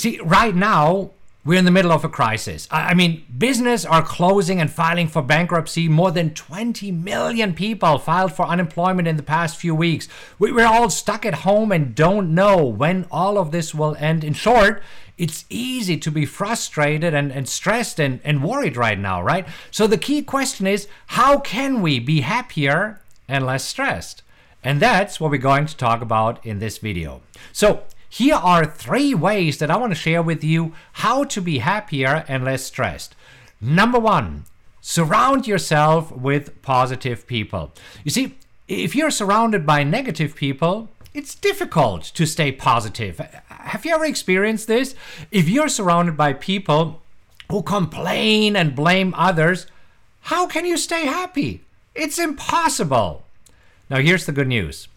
You see, right now, we're in the middle of a crisis. I mean, business are closing and filing for bankruptcy. More than 20 million people filed for unemployment in the past few weeks. We're all stuck at home and don't know when all of this will end. In short, it's easy to be frustrated and, and stressed and, and worried right now, right? So the key question is how can we be happier and less stressed? And that's what we're going to talk about in this video. So here are three ways that I want to share with you how to be happier and less stressed. Number one, surround yourself with positive people. You see, if you're surrounded by negative people, it's difficult to stay positive. Have you ever experienced this? If you're surrounded by people who complain and blame others, how can you stay happy? It's impossible. Now, here's the good news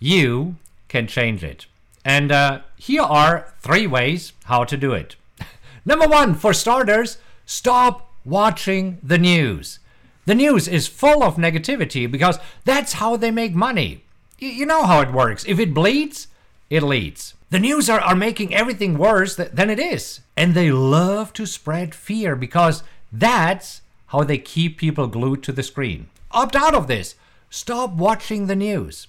you can change it. And uh, here are three ways how to do it. Number one, for starters, stop watching the news. The news is full of negativity because that's how they make money. Y- you know how it works. If it bleeds, it leads. The news are, are making everything worse th- than it is. And they love to spread fear because that's how they keep people glued to the screen. Opt out of this. Stop watching the news.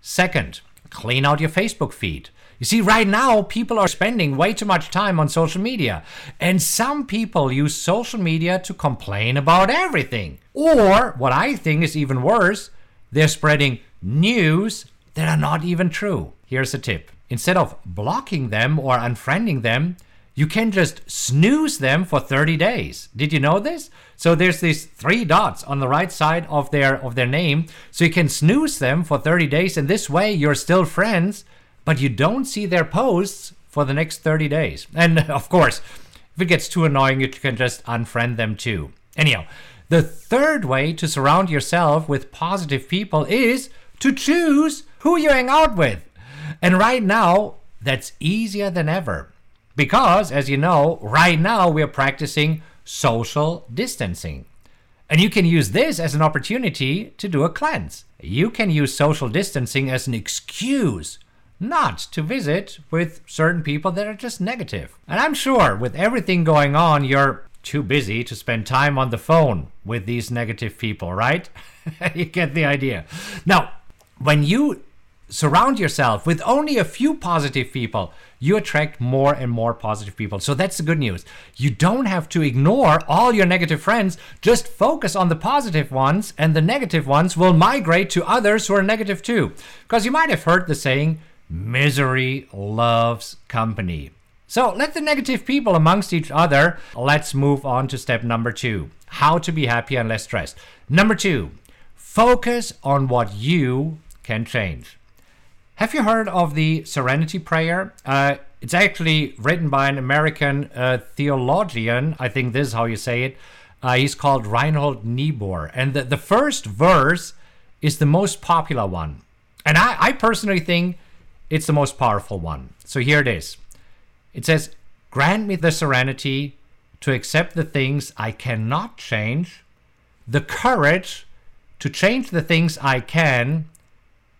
Second, clean out your Facebook feed. You see, right now, people are spending way too much time on social media. And some people use social media to complain about everything. Or, what I think is even worse, they're spreading news that are not even true. Here's a tip instead of blocking them or unfriending them, you can just snooze them for 30 days. Did you know this? So there's these three dots on the right side of their of their name. So you can snooze them for 30 days and this way you're still friends, but you don't see their posts for the next 30 days. And of course, if it gets too annoying, you can just unfriend them too. Anyhow, the third way to surround yourself with positive people is to choose who you hang out with. And right now, that's easier than ever. Because, as you know, right now we're practicing social distancing. And you can use this as an opportunity to do a cleanse. You can use social distancing as an excuse not to visit with certain people that are just negative. And I'm sure with everything going on, you're too busy to spend time on the phone with these negative people, right? you get the idea. Now, when you surround yourself with only a few positive people, you attract more and more positive people. So that's the good news. You don't have to ignore all your negative friends, just focus on the positive ones, and the negative ones will migrate to others who are negative too. Because you might have heard the saying, misery loves company. So let the negative people amongst each other. Let's move on to step number two how to be happy and less stressed. Number two, focus on what you can change. Have you heard of the Serenity Prayer? Uh, it's actually written by an American uh, theologian. I think this is how you say it. Uh, he's called Reinhold Niebuhr. And the, the first verse is the most popular one. And I, I personally think it's the most powerful one. So here it is it says, Grant me the serenity to accept the things I cannot change, the courage to change the things I can,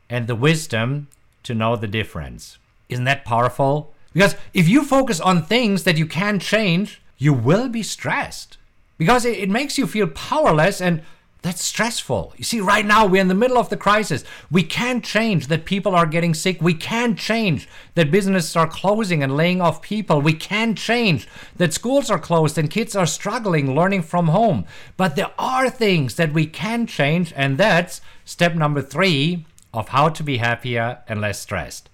and the wisdom to know the difference. Isn't that powerful? Because if you focus on things that you can't change, you will be stressed. Because it, makes you feel powerless and that's stressful. You see, right now we're in the middle of the crisis. We can't change that people are getting sick. We can't change that businesses are closing and laying off people. We can't change that schools are closed and kids are struggling learning from home. But there are things that we can change, and that's step number three of how to be happier and less stressed.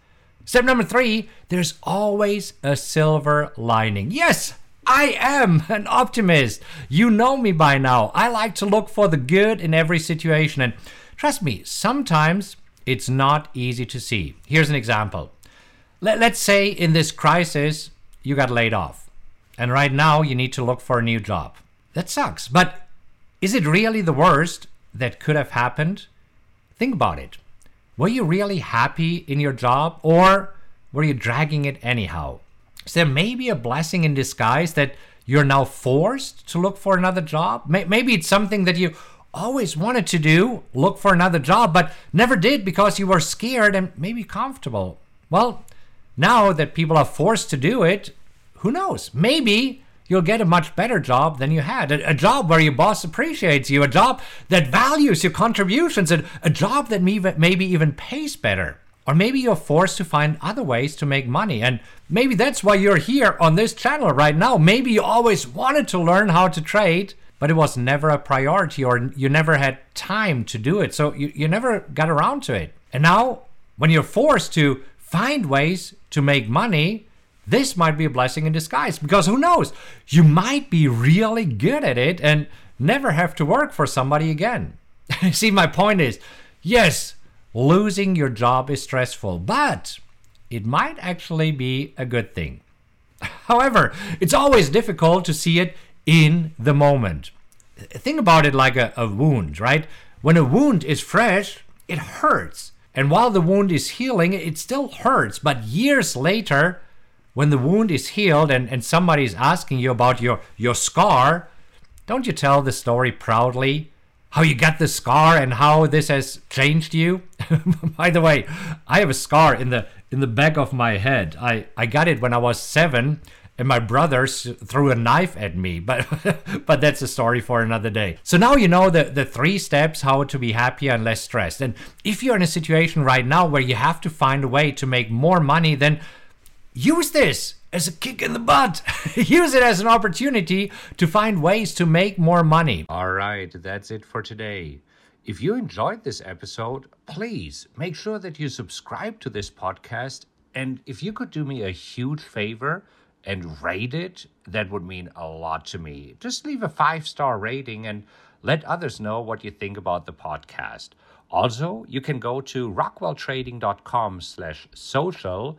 Step number three there's always a silver lining. Yes, I am an optimist. You know me by now. I like to look for the good in every situation. And trust me, sometimes it's not easy to see. Here's an example. Let, us say in this crisis, you got laid off. And right now, you need to look for a new job. That sucks. But is it really the worst that could have happened? Think about it. Were you really happy in your job or were you dragging it anyhow? Is there maybe a blessing in disguise that you're now forced to look for another job? Maybe it's something that you always wanted to do, look for another job, but never did because you were scared and maybe comfortable. Well, now that people are forced to do it, who knows? Maybe you'll get a much better job than you had. A, a, job where your boss appreciates you, a job that values your contributions, and a job that maybe even pays better. Or maybe you're forced to find other ways to make money. And maybe that's why you're here on this channel right now. Maybe you always wanted to learn how to trade, but it was never a priority or you never had time to do it. So you, you never got around to it. And now, when you're forced to find ways to make money, this might be a blessing in disguise because who knows? You might be really good at it and never have to work for somebody again. See, my point is yes, losing your job is stressful, but it might actually be a good thing. However, it's always difficult to see it in the moment. Think about it like a, a wound, right? When a wound is fresh, it hurts. And while the wound is healing, it still hurts. But years later, when the wound is healed and, and somebody is asking you about your, your scar, don't you tell the story proudly? How you got the scar and how this has changed you? By the way, I have a scar in the in the back of my head. I, I got it when I was seven and my brothers threw a knife at me but but that's a story for another day so now you know the the three steps how to be happier and less stressed and if you're in a situation right now where you have to find a way to make more money then use this as a kick in the butt. use it as an opportunity to find ways to make more money. All right, that's it for today. If you enjoyed this episode, please make sure that you subscribe to this podcast. And if you could do me a huge favor and rate it, that would mean a lot to me. Just leave a five star rating and let others know what you think about the podcast. Also, you can go to rockwelltrading.com slash social